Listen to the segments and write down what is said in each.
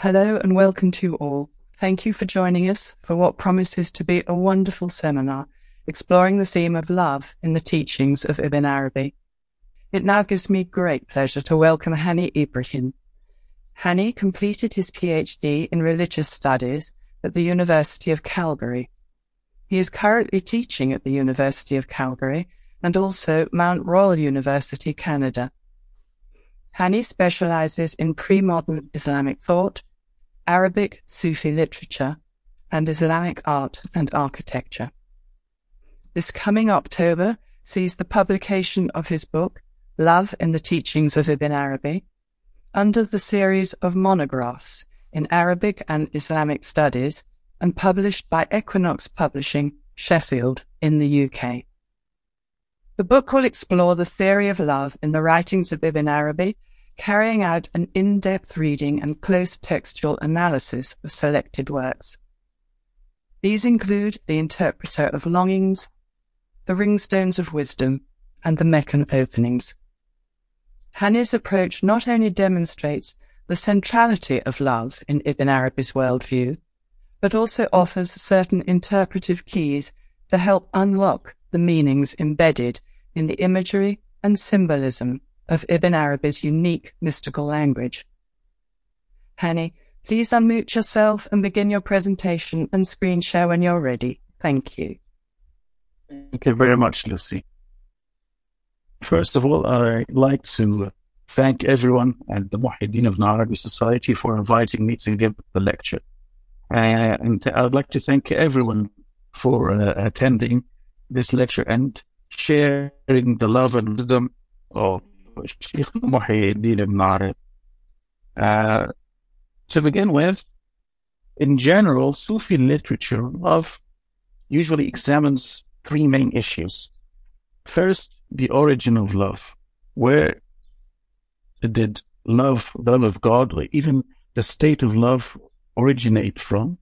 Hello and welcome to all. Thank you for joining us for what promises to be a wonderful seminar exploring the theme of love in the teachings of Ibn Arabi. It now gives me great pleasure to welcome Hani Ibrahim. Hani completed his PhD in religious studies at the University of Calgary. He is currently teaching at the University of Calgary and also Mount Royal University, Canada. Hani specializes in pre-modern Islamic thought, Arabic Sufi literature, and Islamic art and architecture. This coming October sees the publication of his book, Love in the Teachings of Ibn Arabi, under the series of monographs in Arabic and Islamic studies and published by Equinox Publishing, Sheffield, in the UK. The book will explore the theory of love in the writings of Ibn Arabi, carrying out an in-depth reading and close textual analysis of selected works. These include the Interpreter of Longings, the Ringstones of Wisdom, and the Meccan Openings. Hani's approach not only demonstrates the centrality of love in Ibn Arabi's worldview, but also offers certain interpretive keys to help unlock the meanings embedded in the imagery and symbolism of Ibn Arabi's unique mystical language. Hani, please unmute yourself and begin your presentation and screen share when you're ready. Thank you. Thank you very much, Lucy. First of all, I'd like to thank everyone at the Muhyiddin Ibn Arabi Society for inviting me to give the lecture. And I'd like to thank everyone for uh, attending this lecture and sharing the love and wisdom of Sheikh Muhyiddin ibn. Uh, to begin with, in general, Sufi literature love usually examines three main issues. First, the origin of love. Where did love, the love of God, or even the state of love originate from?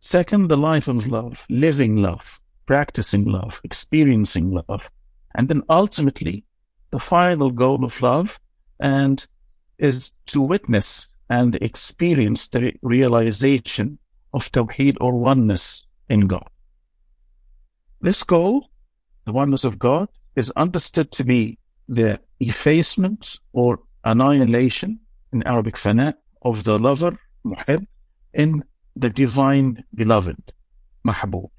Second, the life of love, living love, practicing love, experiencing love. And then ultimately, the final goal of love and is to witness and experience the realization of Tawheed or oneness in God. This goal, the oneness of God, is understood to be the effacement or annihilation in Arabic fana of the lover, muhib, in the divine beloved, mahbub.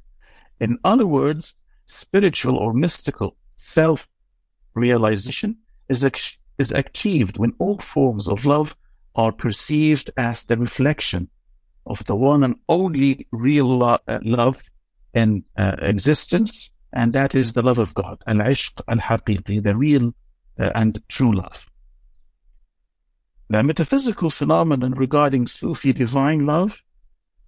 In other words, spiritual or mystical self realization is, is achieved when all forms of love are perceived as the reflection of the one and only real lo- uh, love in uh, existence, and that is the love of God, al-ishq al-haqiqi, the real uh, and true love. The metaphysical phenomenon regarding Sufi divine love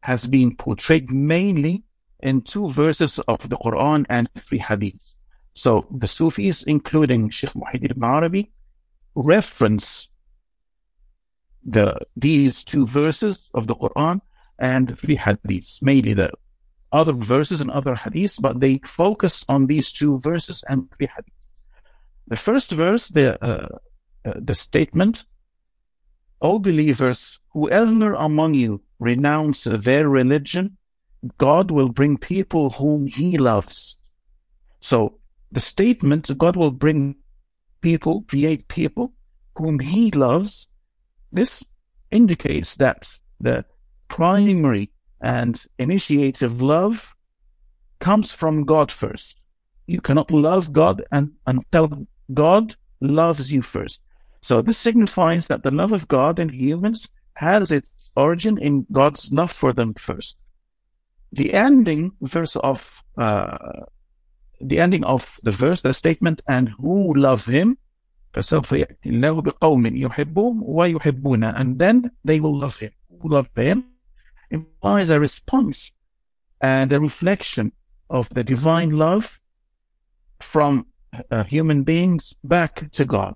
has been portrayed mainly in two verses of the Quran and three hadiths. So the Sufis, including Sheikh Muhyiddin ibn Arabi, reference the these two verses of the Quran and three hadiths, mainly the other verses and other hadiths, but they focus on these two verses and three hadiths. The first verse, the uh, uh, the statement, "O believers, whoever among you renounce their religion, God will bring people whom He loves." So the statement God will bring people, create people whom he loves, this indicates that the primary and initiative love comes from God first. You cannot love God and, until God loves you first. So this signifies that the love of God in humans has its origin in God's love for them first. The ending verse of uh, the ending of the verse, the statement, and who love him, فسوف يأتي الله بقوم يحبهم ويحبون and then they will love him. Who love him implies a response and a reflection of the divine love from uh, human beings back to God.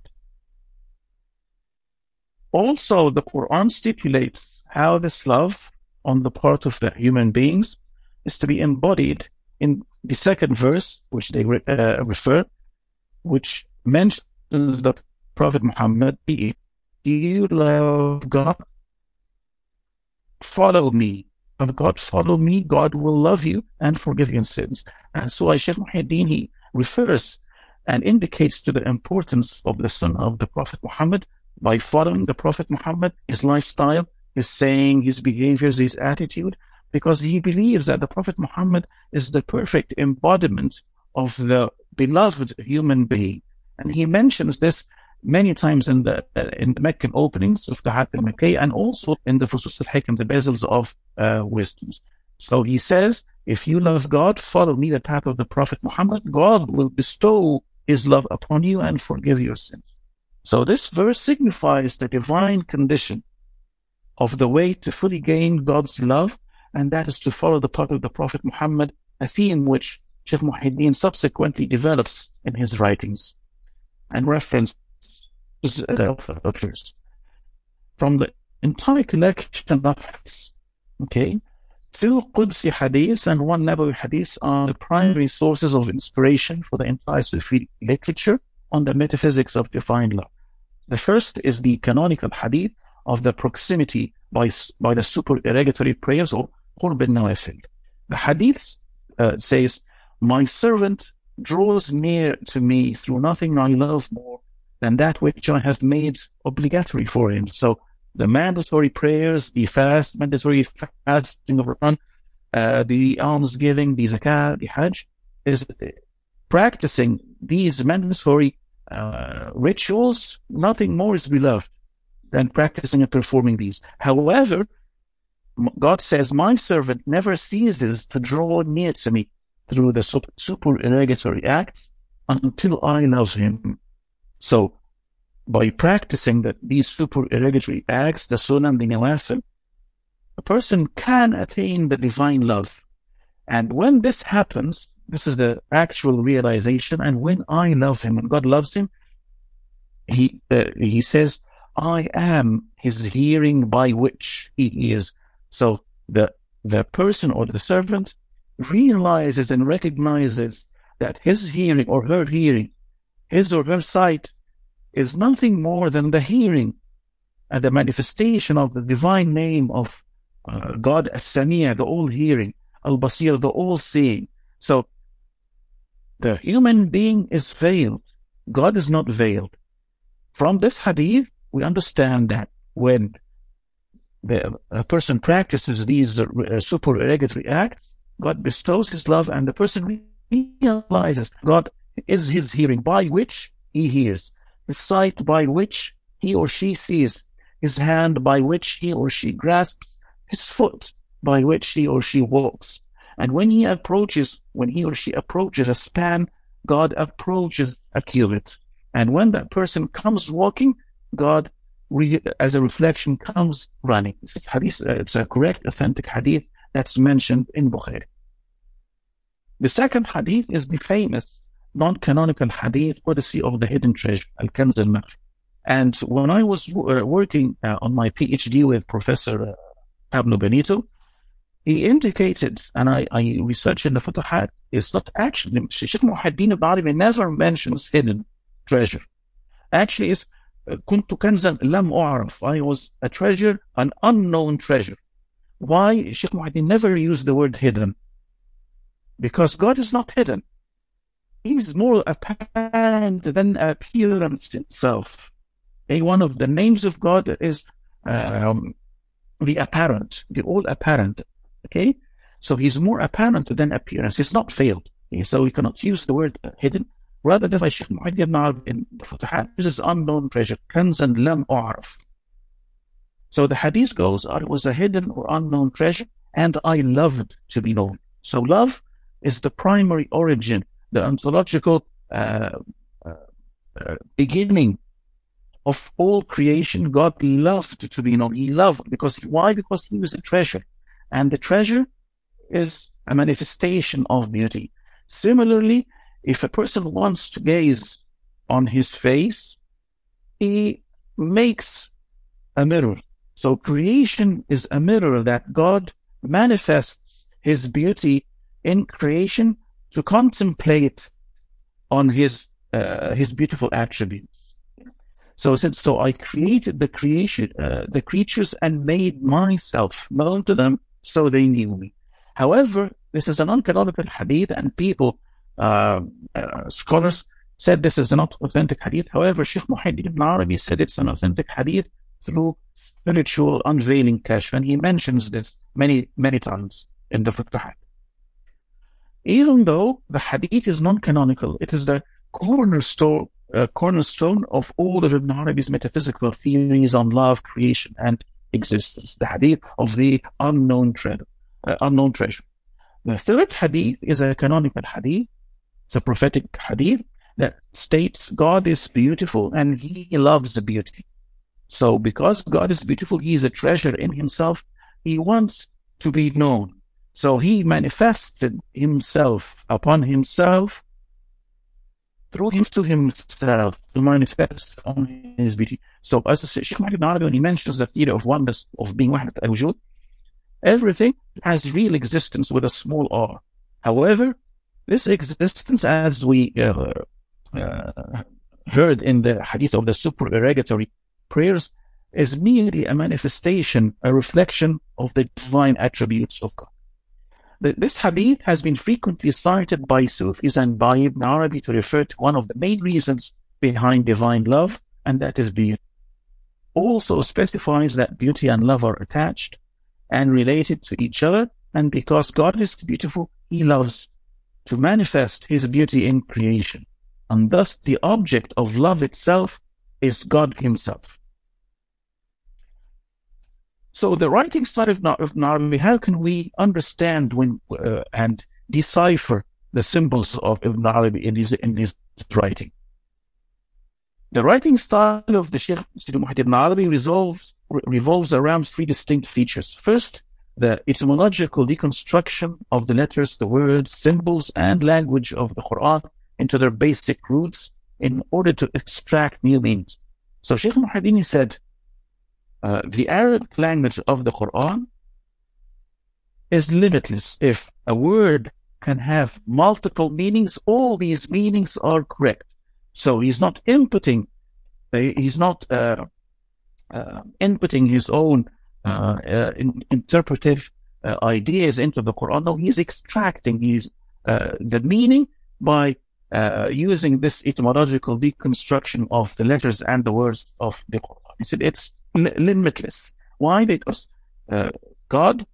Also, the Quran stipulates how this love on the part of the human beings is to be embodied in the second verse, which they re- uh, refer, which mentions that Prophet Muhammad, do you love God? follow me. If God follow me, God will love you and forgive your sins. And so Shaykh Muhyiddin, he refers and indicates to the importance of the Sunnah of the Prophet Muhammad by following the Prophet Muhammad, his lifestyle, his saying, his behaviors, his attitude, because he believes that the Prophet Muhammad is the perfect embodiment of the beloved human being. And he mentions this many times in the uh, in the Meccan openings Futuhat al-Makkiyah and also in the Fusus al-Hikam, the bezels of uh, wisdoms. So he says, if you love God, follow me the path of the Prophet Muhammad. God will bestow his love upon you and forgive your sins. So this verse signifies the divine condition of the way to fully gain God's love, and that is to follow the path of the Prophet Muhammad, a theme which Sheikh Muhyiddin subsequently develops in his writings and references the uh, from the entire collection of hadiths. Okay, two Qudsi hadiths and one Nabawi hadith are the primary sources of inspiration for the entire Sufi literature on the metaphysics of divine love. The first is the canonical hadith of the proximity by, by the supererogatory prayers or Qurb al-Nawafil. The hadith uh, says, My servant draws near to me through nothing I love more than that which I have made obligatory for him. So the mandatory prayers, the fast, mandatory fasting of Ramadan, uh, the almsgiving, the zakah, the hajj, is practicing these mandatory uh, rituals. Nothing more is beloved than practicing and performing these. However, God says, my servant never ceases to draw near to me through the supererogatory acts until I love him. So by practicing that these supererogatory acts, the sunnah and the nawafil, a person can attain the divine love. And when this happens, this is the actual realization. And when I love him, and God loves him, he uh, he says, "I am his hearing by which he is." So the the person or the servant realizes and recognizes that his hearing or her hearing, his or her sight, is nothing more than the hearing and the manifestation of the divine name of uh, God as-Sami', the all-hearing, Al-Basir, the all-seeing. So the human being is veiled. God is not veiled. From this hadith, we understand that when a person practices these uh, supererogatory acts, God bestows his love and the person realizes God is his hearing by which he hears the sight by which he or she sees, his hand by which he or she grasps, his foot by which he or she walks. And when he approaches, when he or she approaches a span, God approaches a cubit. And when that person comes walking, God, re- as a reflection, comes running. It's, hadith, uh, it's a correct, authentic hadith that's mentioned in Bukhari. The second hadith is the famous non-canonical hadith Qudsi of the Hidden Treasure, Al-Kanz al And when I was uh, working uh, on my PhD with Professor uh, Pablo Beneito, he indicated, and I, I researched in the Futuhat, it's not actually, Sheikh Muhyiddin ibn never mentions hidden treasure. Actually, it's كنت كنزا لم أعرف I was a treasure an unknown treasure why Sheikh Muhyiddin never used the word hidden because God is not hidden is more apparent than appearance itself. a one of the names of God is um, the apparent, the all apparent. Okay, so he's more apparent than appearance. He's not veiled. Okay? So we cannot use the word hidden Rather than Shaykh Muhammad in the this is unknown treasure, and lam u'araf. So the hadith goes, it was a hidden or unknown treasure, and I loved to be known. So love is the primary origin the ontological uh, uh, uh, beginning of all creation, God loved to be known. He loved because why? Because he was a treasure, and the treasure is a manifestation of beauty. Similarly, if a person wants to gaze on his face, he makes a mirror. So creation is a mirror that God manifests his beauty in creation to contemplate on his uh, his beautiful attributes. So since so I created the creation, uh, the creatures and made myself known to them so they knew me. However, this is a non-canonical hadith and people, uh, uh, scholars said this is not authentic hadith. However, Sheikh Muhammad ibn Arabi said it's an authentic hadith through spiritual unveiling kashf and he mentions this many, many times in the Futuhat. Even though the hadith is non-canonical, it is the cornerstone uh, cornerstone of all of Ibn Arabi's metaphysical theories on love, creation, and existence. The hadith of the unknown treasure. Uh, unknown treasure. The third hadith is a canonical hadith. A prophetic hadith that states God is beautiful and He loves the beauty. So, because God is beautiful, He is a treasure in Himself. He wants to be known. So He manifested Himself upon Himself through him to himself to manifest on his beauty. So as Sheikh Muhammad ibn Arabi, when he mentions the theory of oneness, of being wahdat everything has real existence with a small r. However, this existence, as we uh, uh, heard in the hadith of the supererogatory prayers, is merely a manifestation, a reflection of the divine attributes of God. This hadith has been frequently cited by Sufis and by Ibn Arabi to refer to one of the main reasons behind divine love, and that is beauty. Also specifies that beauty and love are attached and related to each other, and because God is beautiful, He loves to manifest His beauty in creation. And thus the object of love itself is God Himself. So the writing style of, Arabi, how can we understand when uh, and decipher the symbols of Ibn Arabi in his, in his writing? The writing style of the Sheikh Sidi Muhammad ibn Arabi resolves, revolves around three distinct features. First, the etymological deconstruction of the letters, the words, symbols, and language of the Quran into their basic roots in order to extract new meanings. So Sheikh Muhammad said, uh, the Arabic language of the Quran is limitless. If a word can have multiple meanings, all these meanings are correct. So he's not inputting, uh, he's not uh, uh, inputting his own Uh, uh, in, interpretive uh, ideas into the Quran. No, he's extracting the meaning by using this etymological deconstruction of the letters and the words of the Quran. He said it's limitless. Why? Because uh, God,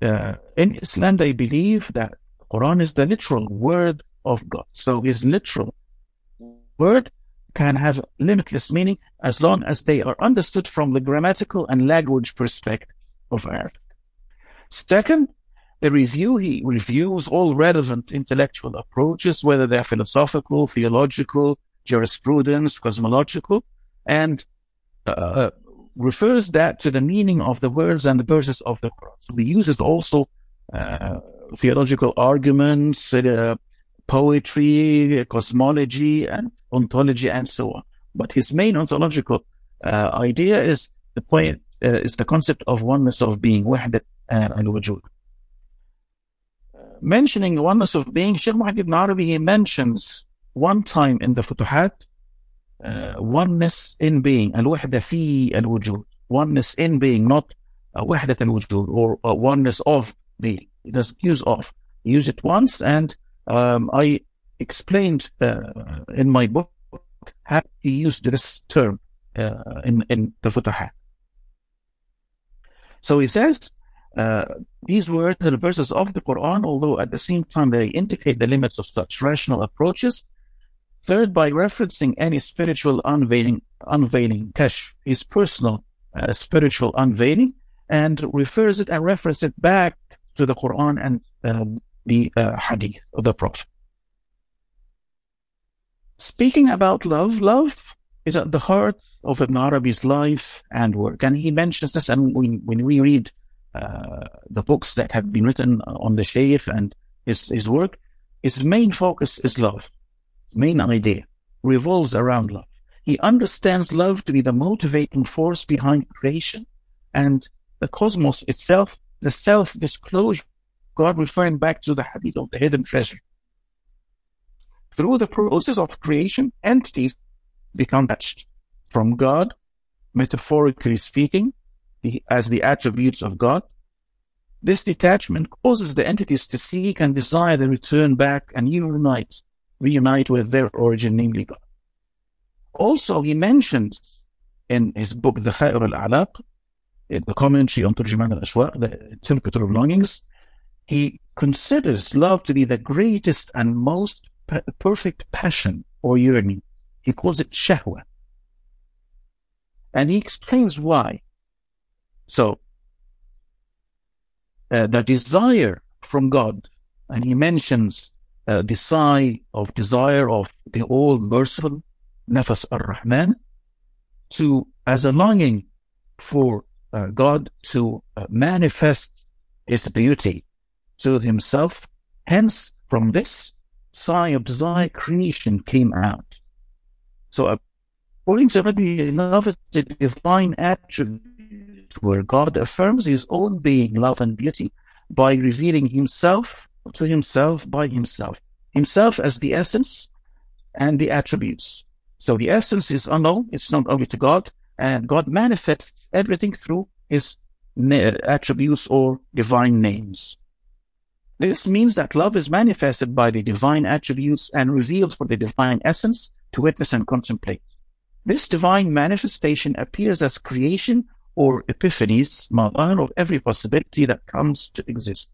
uh, in Islam, they believe that Quran is the literal word of God. So his literal word can have limitless meaning as long as they are understood from the grammatical and language perspective of Arabic. Second, the review, he reviews all relevant intellectual approaches, whether they're philosophical, theological, jurisprudence, cosmological, and uh, refers that to the meaning of the words and the verses of the Quran. So he uses also uh, theological arguments, uh, poetry, cosmology, and ontology, and so on. But his main ontological uh, idea is the point uh, is the concept of oneness of being, wahdat uh, al-wujud. Mentioning oneness of being, Sheikh Muhammad ibn Arabi he mentions one time in the Futuhat uh, oneness in being, al-wahda fi al-wujud, oneness in being, not wahdat al-wujud or oneness of being. He doesn't use of. He used it once and um, I explained uh, in my book how he used this term uh, in, in the Futuhat. So he says, uh, these words and verses of the Quran, although at the same time they indicate the limits of such rational approaches, Third, by referencing any spiritual unveiling, unveiling, kashf, his personal uh, spiritual unveiling, and refers it and references it back to the Quran and um, the uh, Hadith of the Prophet. Speaking about love, love is at the heart of Ibn Arabi's life and work. And he mentions this, and when, when we read uh, the books that have been written on the Shaykh and his, his work, his main focus is love His main idea revolves around love. He understands love to be the motivating force behind creation and the cosmos itself, the self-disclosure, God referring back to the hadith of the hidden treasure. Through the process of creation, entities become touched from God, metaphorically speaking, the, as the attributes of God. This detachment causes the entities to seek and desire the return back and unite, reunite with their origin, namely God. Also, he mentions in his book, The Khair al-Alaq, in the commentary on Turjuman al-Ashwaq, the interpreter of longings, he considers love to be the greatest and most perfect passion or yearning. He calls it shahwa. And he explains why. So, uh, the desire from God, and he mentions uh, the sigh of desire of the all merciful Nafas ar-Rahman to, as a longing for uh, God to uh, manifest his beauty to himself. Hence, from this sigh of desire, creation came out. So, according to Rabbi, love is the divine attribute where God affirms his own being, love, and beauty by revealing himself to himself by himself. Himself as the essence and the attributes. So the essence is unknown. It's not only to God, and God manifests everything through his attributes or divine names. This means that love is manifested by the divine attributes and revealed for the divine essence to witness and contemplate. This divine manifestation appears as creation or epiphanies, madar of every possibility that comes to exist.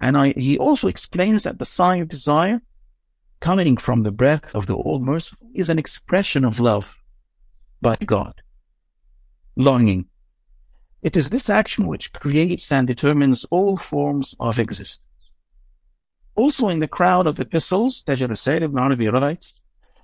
And I, he also explains that the sign of desire coming from the breath of the All Merciful is an expression of love by God. Longing. It is this action which creates and determines all forms of existence. Also in the Crown of Epistles, writes,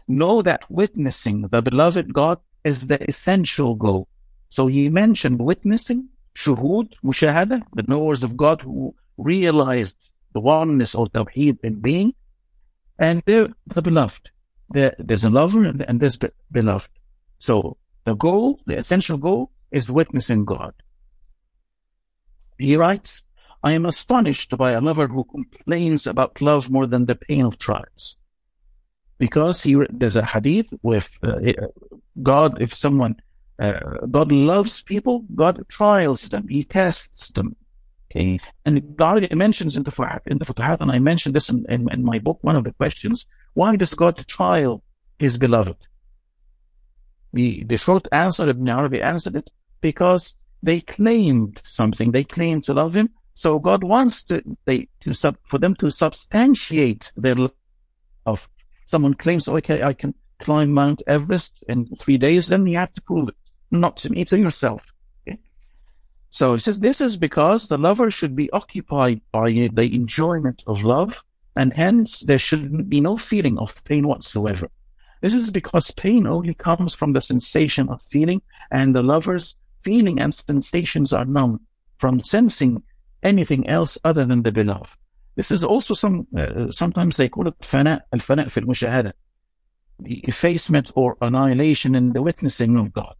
know that witnessing the beloved God is the essential goal so he mentioned witnessing, shuhud, mushahada, the knowers of God who realized the oneness of Tawheed in being, and they're the beloved. there's a lover and, there's be- beloved. So the goal, the essential goal, is witnessing God. He writes, I am astonished by a lover who complains about love more than the pain of trials. Because he, there's a hadith with uh, God, if someone uh, God loves people. God trials them. He tests them. Okay. And God mentions in the Futuhat, in the Futuhat, and I mentioned this in, in, in, my book, one of the questions, why does God trial his beloved? The, the short answer, Ibn Arabi answered it, because they claimed something. They claimed to love him. So God wants to, they, to sub, for them to substantiate their love. Someone claims, oh, okay, I can climb Mount Everest in three days, then you have to prove it not to me, to yourself. Okay? So he says this is because the lover should be occupied by the enjoyment of love, and hence there should be no feeling of pain whatsoever. This is because pain only comes from the sensation of feeling, and the lover's feeling and sensations are numb from sensing anything else other than the beloved. This is also some, uh, sometimes they call it fana, al-fana fil mushahada, the effacement or annihilation in the witnessing of God.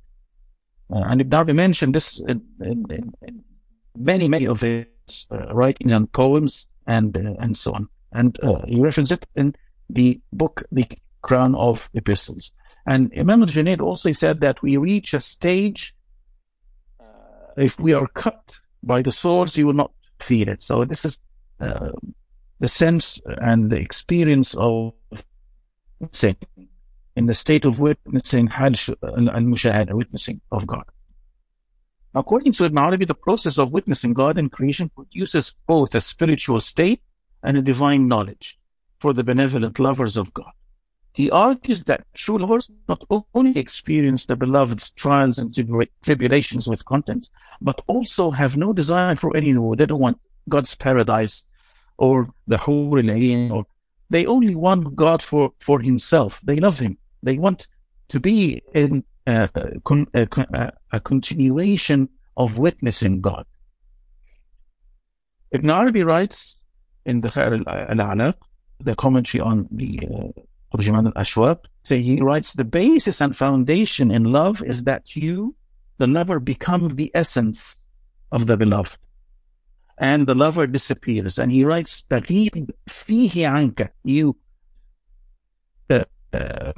Uh, and Ibn Arabi mentioned this in, in, in many, many of his uh, writings and poems and uh, and so on. And uh, he references it in the book, The Crown of Epistles. And Imam al-Junaid also said that we reach a stage, uh, if we are cut by the swords, you will not feel it. So this is uh, the sense and the experience of sin in the state of witnessing Had al-mushahada, witnessing of God. According to Ibn Arabi, the process of witnessing God in creation produces both a spiritual state and a divine knowledge for the benevolent lovers of God. He argues that true lovers not only experience the beloved's trials and tribulations with content, but also have no desire for any more. They don't want God's paradise or the holy Ain, or they only want God for, for himself. They love him. They want to be in uh, a, a, uh, uh, a continuation of witnessing God. Ibn Arabi writes in the Khair al-Alaq, the commentary on the al-Ashwaq, so he writes, the basis and foundation in love is that you, the lover, become the essence of the beloved. And the lover disappears. And he writes, تغيب فيه عنك. You, uh, uh,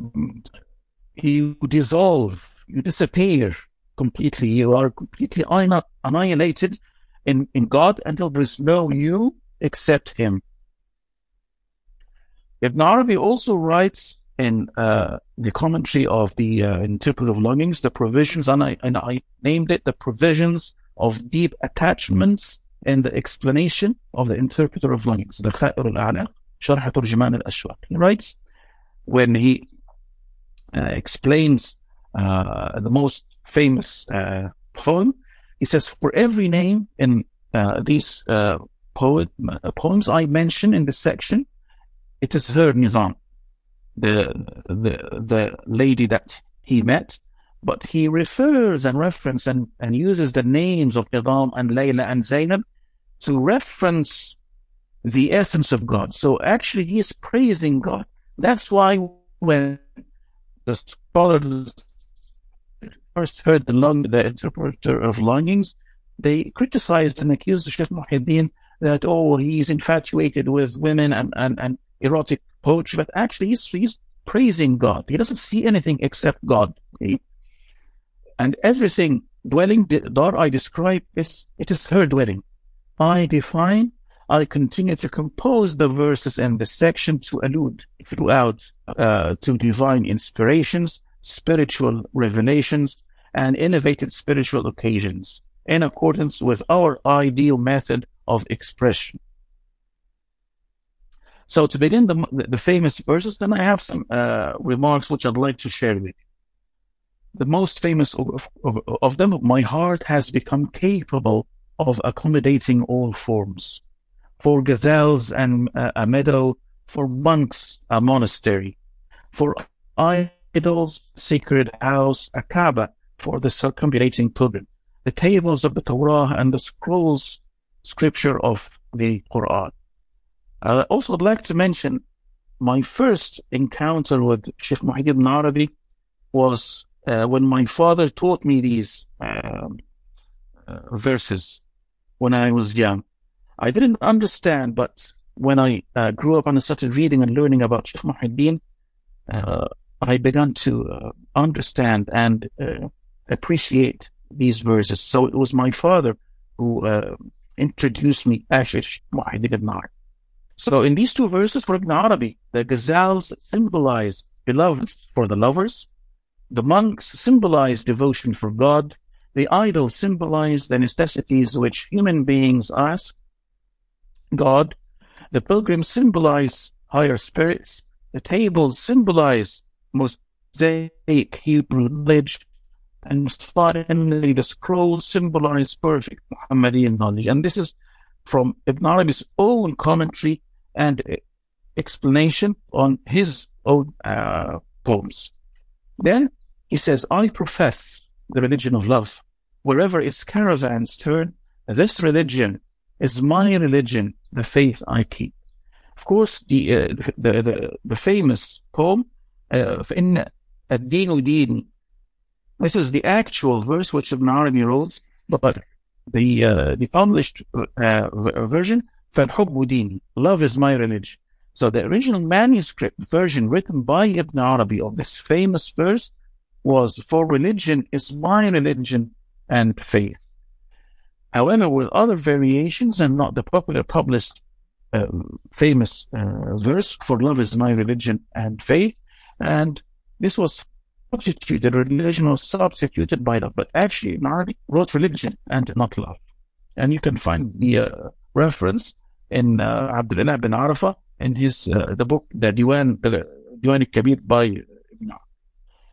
you dissolve, you disappear completely. You are completely annihilated in, in God until there is no you except him. Ibn Arabi also writes in uh, the commentary of the uh, Interpreter of Longings, the provisions, and I, and I named it the provisions of deep attachments in the explanation of the Interpreter of Longings, the Khair al-A'la, Sharh Turjuman al-Ashwaq. He writes, when he uh, explains uh, the most famous uh, poem, he says, for every name in uh, these poet, poems I mention in this section, it is her Nizam the the the lady that he met, but he refers and references and, and uses the names of Nizam and Layla and Zainab to reference the essence of God. So actually he is praising God. That's why when the scholars first heard the long the interpreter of longings, they criticized and accused Sheikh Muhyiddin that oh he's infatuated with women and, and, and erotic poetry, but actually he's, he's praising God. He doesn't see anything except God. And everything dwelling that I describe is, it is her dwelling. I define, I continue to compose the verses and the section to allude throughout uh, to divine inspirations, spiritual revelations, and innovative spiritual occasions in accordance with our ideal method of expression. So to begin the, the famous verses, then I have some uh, remarks which I'd like to share with you. The most famous of, of, of them, my heart has become capable of accommodating all forms. For gazelles and uh, a meadow, for monks, a monastery, for idols, sacred house, a Kaaba, for the circumambulating pilgrim, the tables of the Torah and the scrolls, scripture of the Quran. I also would like to mention my first encounter with Sheikh Muhyiddin Arabi was uh, when my father taught me these um, uh, verses when I was young. I didn't understand, but when I uh, grew up and I started reading and learning about Sheikh Muhyiddin, uh, I began to uh, understand and uh, appreciate these verses. So it was my father who introduced me actually to Sheikh Muhyiddin Arabi. So in these two verses for Ibn Arabi, the gazelles symbolize beloved for the lovers, the monks symbolize devotion for God, the idols symbolize the necessities which human beings ask God, the pilgrims symbolize higher spirits, the tables symbolize Mosaic Hebrew knowledge, and finally the scrolls symbolize perfect Muhammadian knowledge. And this is from Ibn Arabi's own commentary and explanation on his own uh, poems. Then he says, I profess the religion of love. Wherever its caravans turn, this religion is my religion, the faith I keep. Of course, the uh, the, the, the famous poem uh, in Ad-Dinu Din. This is the actual verse which Ibn Arabi wrote, but the uh, the published uh, version فَالْحُبُّ دِينِ Love is my religion. So the original manuscript version written by Ibn Arabi of this famous verse was for religion is my religion and faith. However, with other variations and not the popular published uh, famous uh, verse for love is my religion and faith, and this was substituted, religion was substituted by love, but actually Ibn Arabi wrote religion and not love. And you can find the uh, reference in uh, Abdullah bin Arafah in his uh, the book the Diwan the Diwan al-Kabir by Ibn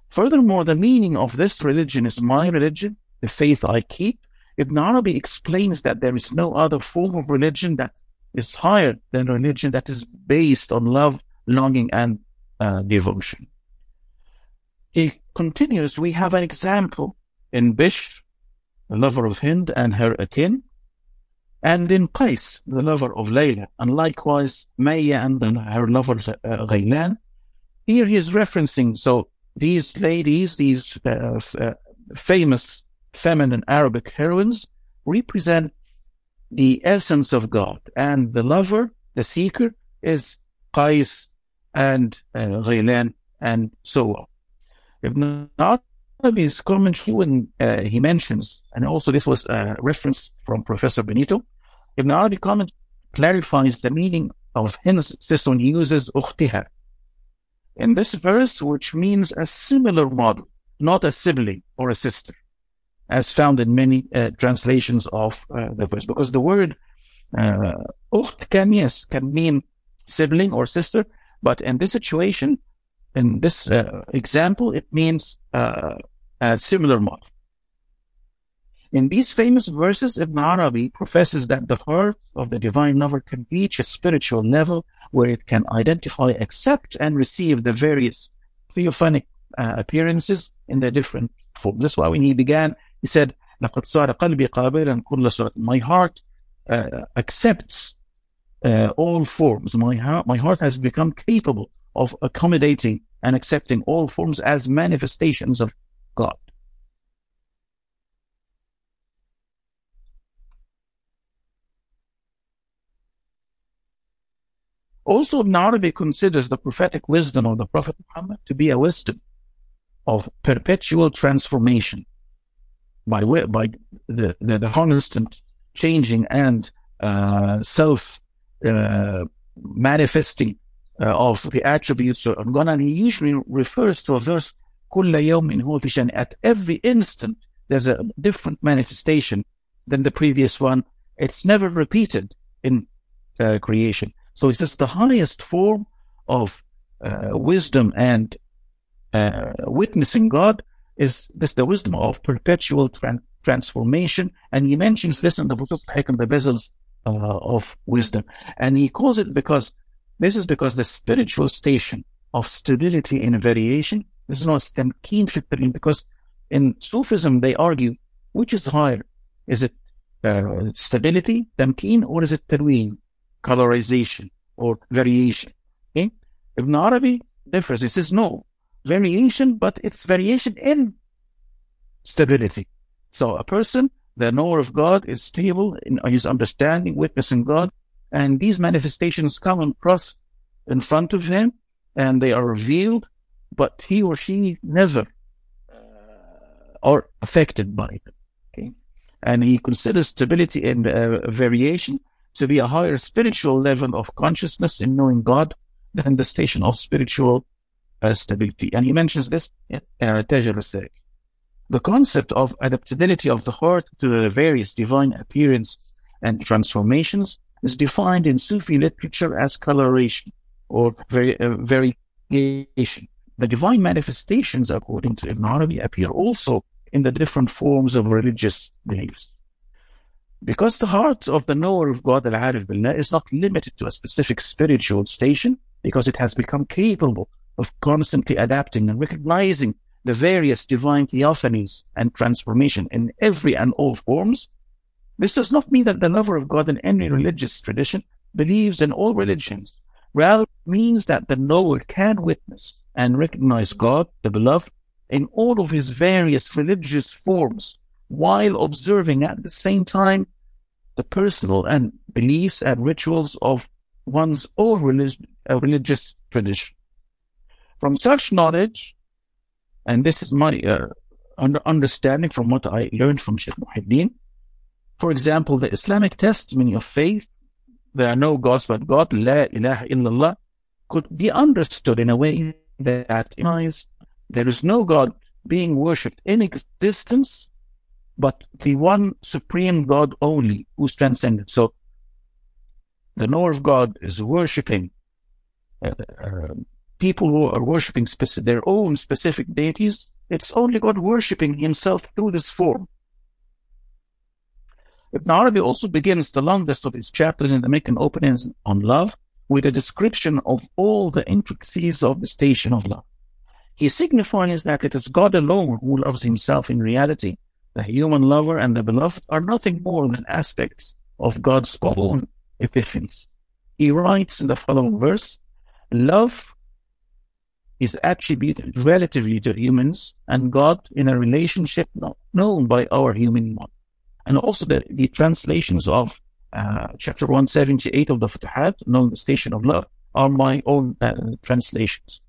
Furthermore, the meaning of this religion is my religion, the faith I keep. Ibn Arabi explains that there is no other form of religion that is higher than religion that is based on love, longing, and uh, devotion. He continues, we have an example in Bishr, the lover of Hind and her akin, and in Qais, the lover of Layla, and likewise Maya and her lover uh. Here he is referencing, so these ladies, these uh, uh, famous feminine Arabic heroines, represent the essence of God, and the lover, the seeker, is Qais and uh, Ghaylan, and so on. Ibn Arabi's commentary when uh, he mentions, and also this was a reference from Professor Beneito, Ibn Arabi comment clarifies the meaning of his sister uses ukhtiha. In this verse, which means a similar model, not a sibling or a sister, as found in many uh, translations of uh, the verse, because the word uh, can, yes, can mean sibling or sister, but in this situation, in this uh, example, it means uh, a similar model. In these famous verses, Ibn Arabi professes that the heart of the divine lover can reach a spiritual level where it can identify, accept, and receive the various theophanic uh, appearances in their different forms. That's why when he began, he said, My heart uh, accepts uh, all forms. My my heart has become capable of accommodating and accepting all forms as manifestations of God. Also, Ibn Arabi considers the prophetic wisdom of the Prophet Muhammad to be a wisdom of perpetual transformation by, by the, the, the constant changing and uh, self uh, manifesting uh, of the attributes of God. And he usually refers to a verse, At every instant, there's a different manifestation than the previous one. It's never repeated in uh, creation. So it's just the highest form of uh, wisdom and uh, witnessing God is this the wisdom of perpetual tran- transformation. And he mentions this in the book of Hikam, the bezels uh, of wisdom. And he calls it because this is because the spiritual station of stability and variation this is not keen fitrin because in Sufism they argue which is higher? Is it uh, stability, tamkeen, or is it talween, colorization or variation? Okay? Ibn Arabi differs. He says no, variation, but it's variation in stability. So a person, the knower of God, is stable in his understanding, witnessing God, and these manifestations come across in front of him, and they are revealed, but he or she never uh, are affected by them. Okay, and he considers stability and uh, variation to be a higher spiritual level of consciousness in knowing God than the station of spiritual uh, stability. And he mentions this in uh, The concept of adaptability of the heart to the various divine appearances and transformations is defined in Sufi literature as coloration or uh, variation. The divine manifestations, according to Ibn Arabi, appear also in the different forms of religious beliefs. Because the heart of the knower of God, al-Arif Billah, is not limited to a specific spiritual station, because it has become capable of constantly adapting and recognizing the various divine theophanies and transformation in every and all forms, this does not mean that the lover of God in any religious tradition believes in all religions. Rather, means that the knower can witness and recognize God, the beloved, in all of his various religious forms, while observing at the same time the personal and beliefs and rituals of one's own uh, religious tradition. From such knowledge, and this is my uh, under understanding from what I learned from Sheikh Muhyiddin, for example, the Islamic testimony of faith, there are no gods but God, La ilaha illallah, could be understood in a way that implies there is no God being worshipped in existence, but the one supreme God only who's transcendent. So the knower of God is worshipping uh, uh, people who are worshipping their own specific deities. It's only God worshipping himself through this form. Ibn Arabi also begins the longest of his chapters in the Meccan openings on love with a description of all the intricacies of the station of love. He signifies that it is God alone who loves himself in reality. The human lover and the beloved are nothing more than aspects of God's own epiphanies. He writes in the following verse, love is attributed relatively to humans and God in a relationship not known by our human mind and also the, the translations of uh, chapter 178 of the Futuhat, knowing the station of love, are my own uh, translations.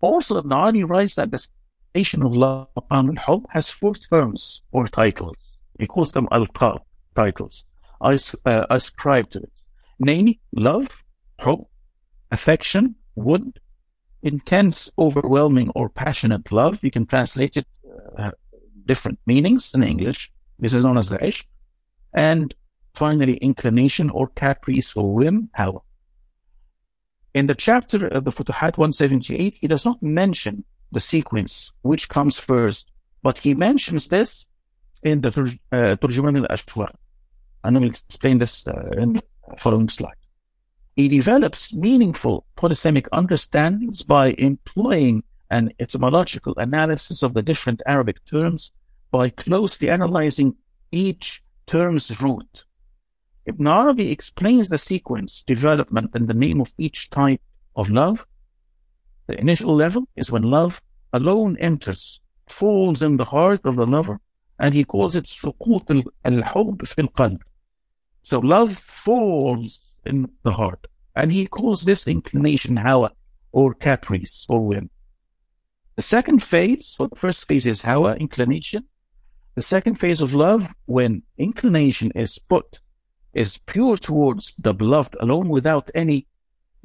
Also, Arabi writes that the station of love and hub has four terms or titles. He calls them al-qab, titles, uh, ascribed to it. Namely, love, hope, affection, wudd, intense, overwhelming, or passionate love. You can translate it uh, different meanings in English. This is known as the ishq. And finally, inclination or caprice or whim, hawa. In the chapter of the Futuhat 178, he does not mention the sequence, which comes first, but he mentions this in the uh, Turjuman al-Ashwaq. And I will explain this uh, in the following slide. He develops meaningful polysemic understandings by employing an etymological analysis of the different Arabic terms by closely analyzing each term's root. Ibn Arabi explains the sequence, development, and the name of each type of love. The initial level is when love alone enters, falls in the heart of the lover, and he calls it سقوط الحب في القلب. So love falls in the heart. And he calls this inclination hawa or caprice or whim. The second phase, so the first phase is hawa, inclination. The second phase of love, when inclination is put, is pure towards the beloved alone without any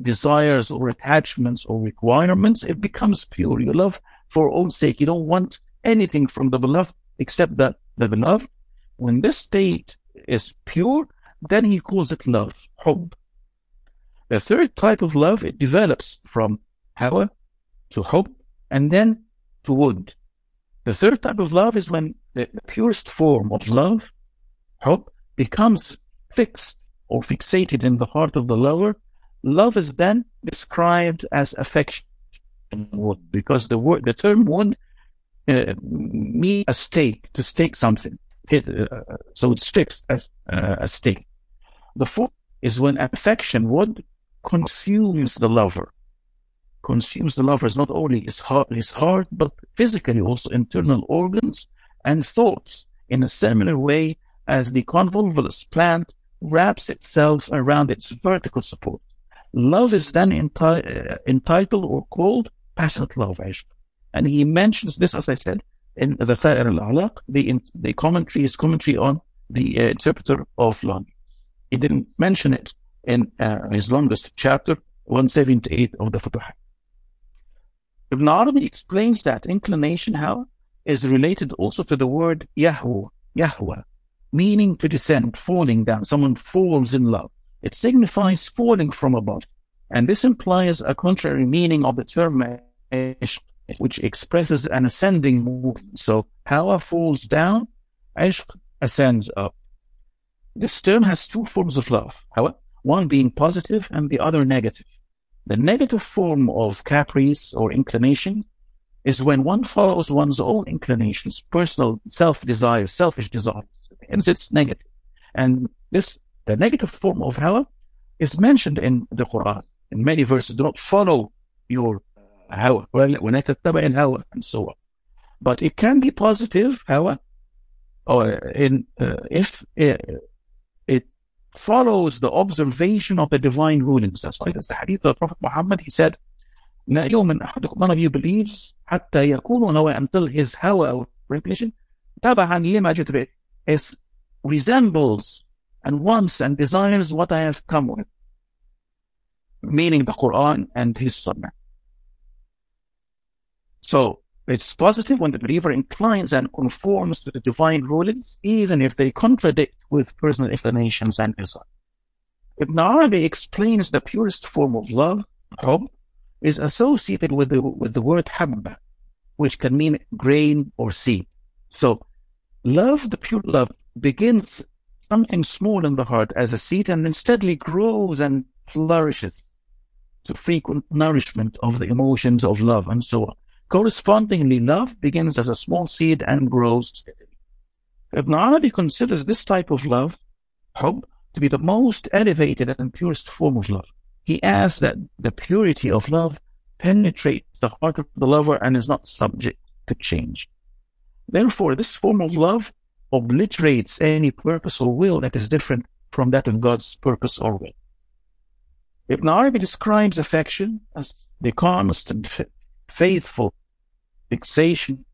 desires or attachments or requirements, it becomes pure. You love for own sake. You don't want anything from the beloved except that the beloved. When this state is pure, then he calls it love, hub. The third type of love, it develops from hawa to hub and then to wudd. The third type of love is when the purest form of love, hub, becomes fixed or fixated in the heart of the lover. Love is then described as affection because the word, the term wudd uh, mean a stake, to stake something. It, uh, so it's fixed as uh, a stake. The fourth is when affection wudd consumes the lover. Consumes the lover is not only his heart, his heart, but physically also internal organs and thoughts in a similar way as the convolvulus plant wraps itself around its vertical support. Love is then enti- uh, entitled or called passionate love, and he mentions this, as I said, in the Dhakha'ir al-A'laq, the, the commentary, his commentary on the uh, interpreter of love. He didn't mention it in uh, his longest chapter, 178 of the Futuhat. Ibn Arabi explains that inclination, hawa, is related also to the word Yahwa, Yahwa, meaning to descend, falling down. Someone falls in love. It signifies falling from above. And this implies a contrary meaning of the term which expresses an ascending movement. So Hawa falls down, Ishq ascends up. This term has two forms of love, however, one being positive and the other negative. The negative form of caprice or inclination is when one follows one's own inclinations, personal self-desire, selfish desires. Hence it's negative. And this, the negative form of hawa is mentioned in the Quran. In many verses, do not follow your hawa, and so on. But it can be positive, hawa, or in, uh, if uh, follows the observation of the divine rulings. That's why the hadith of Prophet Muhammad, he said, none of you believes حتى يكون نوى until his hawa or recognition تبعا لما جئت is resembles and wants and desires what I have come with. Meaning the Quran and his Sunnah. So it's positive when the believer inclines and conforms to the divine rulings, even if they contradict with personal inclinations and desire. Ibn Arabi explains the purest form of love, hub, is associated with the, with the word habba, which can mean grain or seed. So love, the pure love, begins something small in the heart as a seed and then steadily grows and flourishes to frequent nourishment of the emotions of love and so on. Correspondingly, love begins as a small seed and grows steadily. Ibn considers this type of love, hub, to be the most elevated and purest form of love. He asks that the purity of love penetrates the heart of the lover and is not subject to change. Therefore, this form of love obliterates any purpose or will that is different from that of God's purpose or will. Ibn Arabi describes affection as the constant, and faithful fixation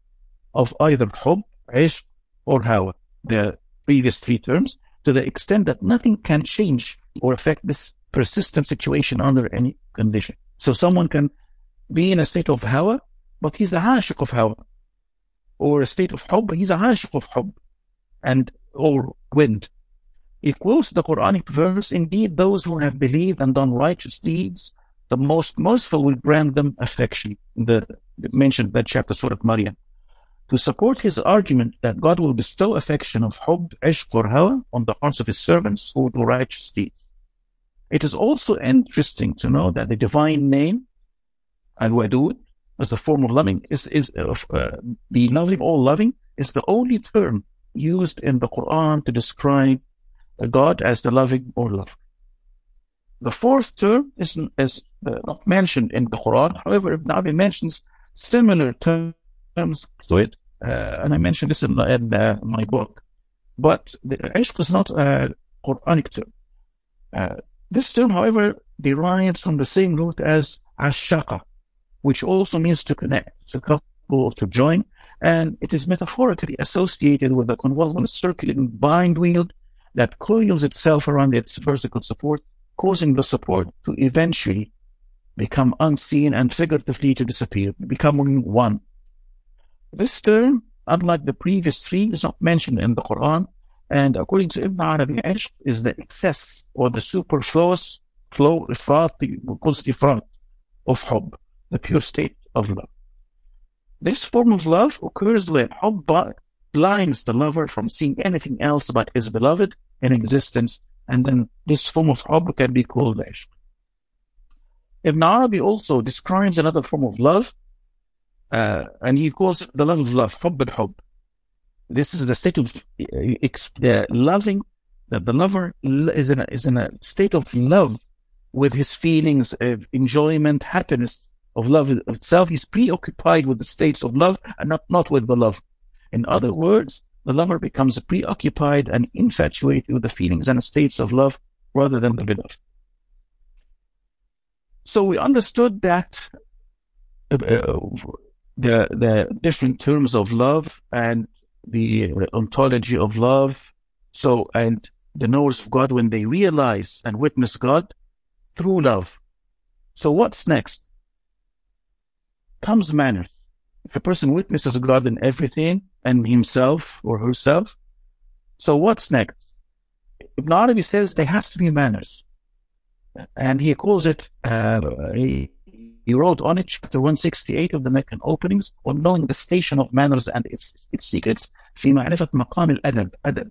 of either hub, ishq, or hawa, the previous three terms, to the extent that nothing can change or affect this persistent situation under any condition. So someone can be in a state of hawa, but he's a hashiq of hawa, or a state of hub, but he's a hashiq of hub, and or wind. He quotes the Quranic verse, indeed those who have believed and done righteous deeds, the most merciful will grant them affection. The mentioned that chapter Surah Maryam. To support his argument that God will bestow affection of hub, ishq, or hawa on the hearts of his servants who do righteous deeds. It is also interesting to know that the divine name, al-wadud, as a form of loving, is, is uh, the loving or loving, is the only term used in the Quran to describe God as the loving or lover. The fourth term is, is uh, not mentioned in the Quran. However, Ibn Arabi mentions similar terms to it, uh, and I mentioned this in, in uh, my book. But the ishq is not a Quranic term. Uh, this term, however, derives from the same root as ashaka, which also means to connect, to couple, to join, and it is metaphorically associated with the convoluted circulating bindweed that coils itself around its vertical support, causing the support to eventually become unseen and figuratively to disappear, becoming one. This term, unlike the previous three, is not mentioned in the Quran, and according to Ibn Arabi, is the excess or the superfluous flow, ifrat, ifrat of hub, the pure state of love. This form of love occurs when hub blinds the lover from seeing anything else but his beloved in existence, and then this form of hub can be called ishq. Ibn Arabi also describes another form of love, uh, and he calls it the love of love, hub al-hub. This is the state of uh, loving, that the lover is in, a, is in a state of love with his feelings of enjoyment, happiness, of love itself. He's preoccupied with the states of love and not, not with the love. In other words, the lover becomes preoccupied and infatuated with the feelings and states of love rather than the beloved. So we understood that uh, the the different terms of love and the ontology of love. So and the knowers of God when they realize and witness God through love. So what's next? comes manners. If a person witnesses God in everything and himself or herself, so what's next? Ibn Arabi says there has to be manners. And he calls it, uh, he, he, wrote on it, chapter 168 of the Meccan openings, on knowing the station of manners and its, its secrets. في معرفة مقام الأدب, adab.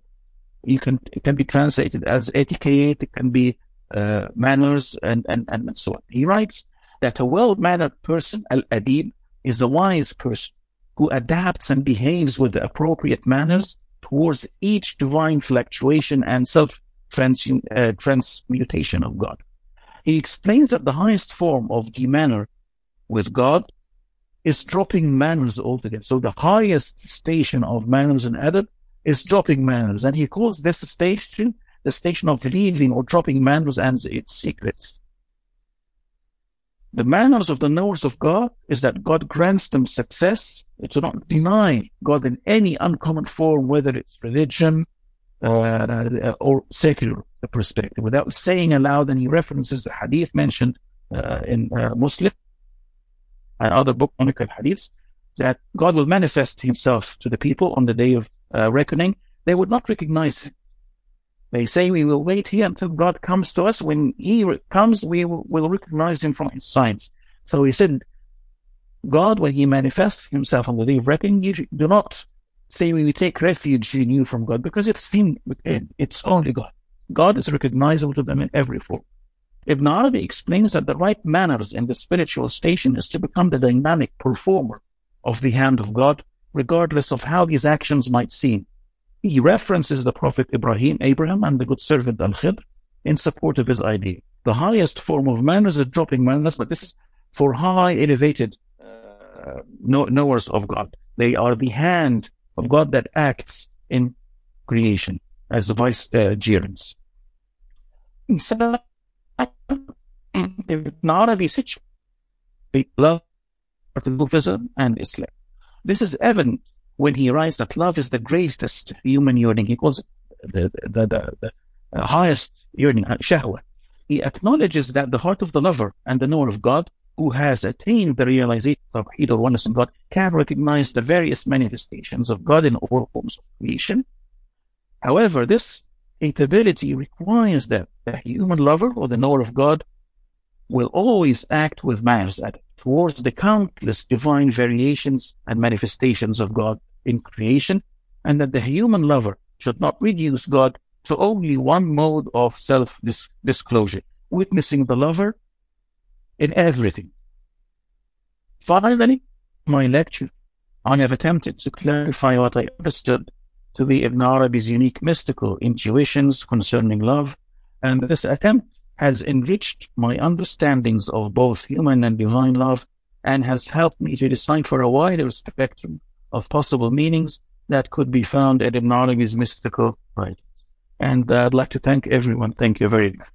You can, it can be translated as etiquette, it can be uh, manners, and, and, and so on. He writes, that a well-mannered person, al-adib, is a wise person who adapts and behaves with the appropriate manners towards each divine fluctuation and self-transmutation uh, of God. He explains that the highest form of demanner with God is dropping manners altogether. So the highest station of manners in adab is dropping manners. And he calls this station the station of leaving or dropping manners and its secrets. The manners of the knowers of God is that God grants them success. To not deny God in any uncommon form, whether it's religion uh, or secular perspective, without saying aloud. And he references the hadith mentioned uh, in uh, Muslim and other book canonical hadiths that God will manifest himself to the people on the day of uh, reckoning. They would not recognize they say we will wait here until God comes to us. When he comes, we will, will recognize him from his signs. So he said, God, when he manifests himself on the day of reckoning, you do not say we take refuge in you from God because it's him, it's only God. God is recognizable to them in every form. Ibn Arabi explains that the right manners in the spiritual station is to become the dynamic performer of the hand of God, regardless of how these actions might seem he references the Prophet Ibrahim, Abraham, and the good servant Al-Khidr in support of his idea. The highest form of manners is dropping manners, but this is for high elevated uh, knowers of God. They are the hand of God that acts in creation as the vicegerents. Uh, a situation. Love Sufism and Islam. This is evident when he writes that love is the greatest human yearning. He calls it the, the, the, the highest yearning, uh, shahwa. He acknowledges that the heart of the lover and the knower of God, who has attained the realization of Tawheed or oneness in God, can recognize the various manifestations of God in all forms of creation. However, this capability requires that the human lover or the knower of God will always act with mazad towards the countless divine variations and manifestations of God in creation, and that the human lover should not reduce God to only one mode of self-disclosure, witnessing the lover in everything. Finally, my lecture, I have attempted to clarify what I understood to be Ibn Arabi's unique mystical intuitions concerning love, and this attempt has enriched my understandings of both human and divine love and has helped me to decipher a wider spectrum of possible meanings that could be found in Ibn Arabi's mystical writings. And I'd like to thank everyone. Thank you very much.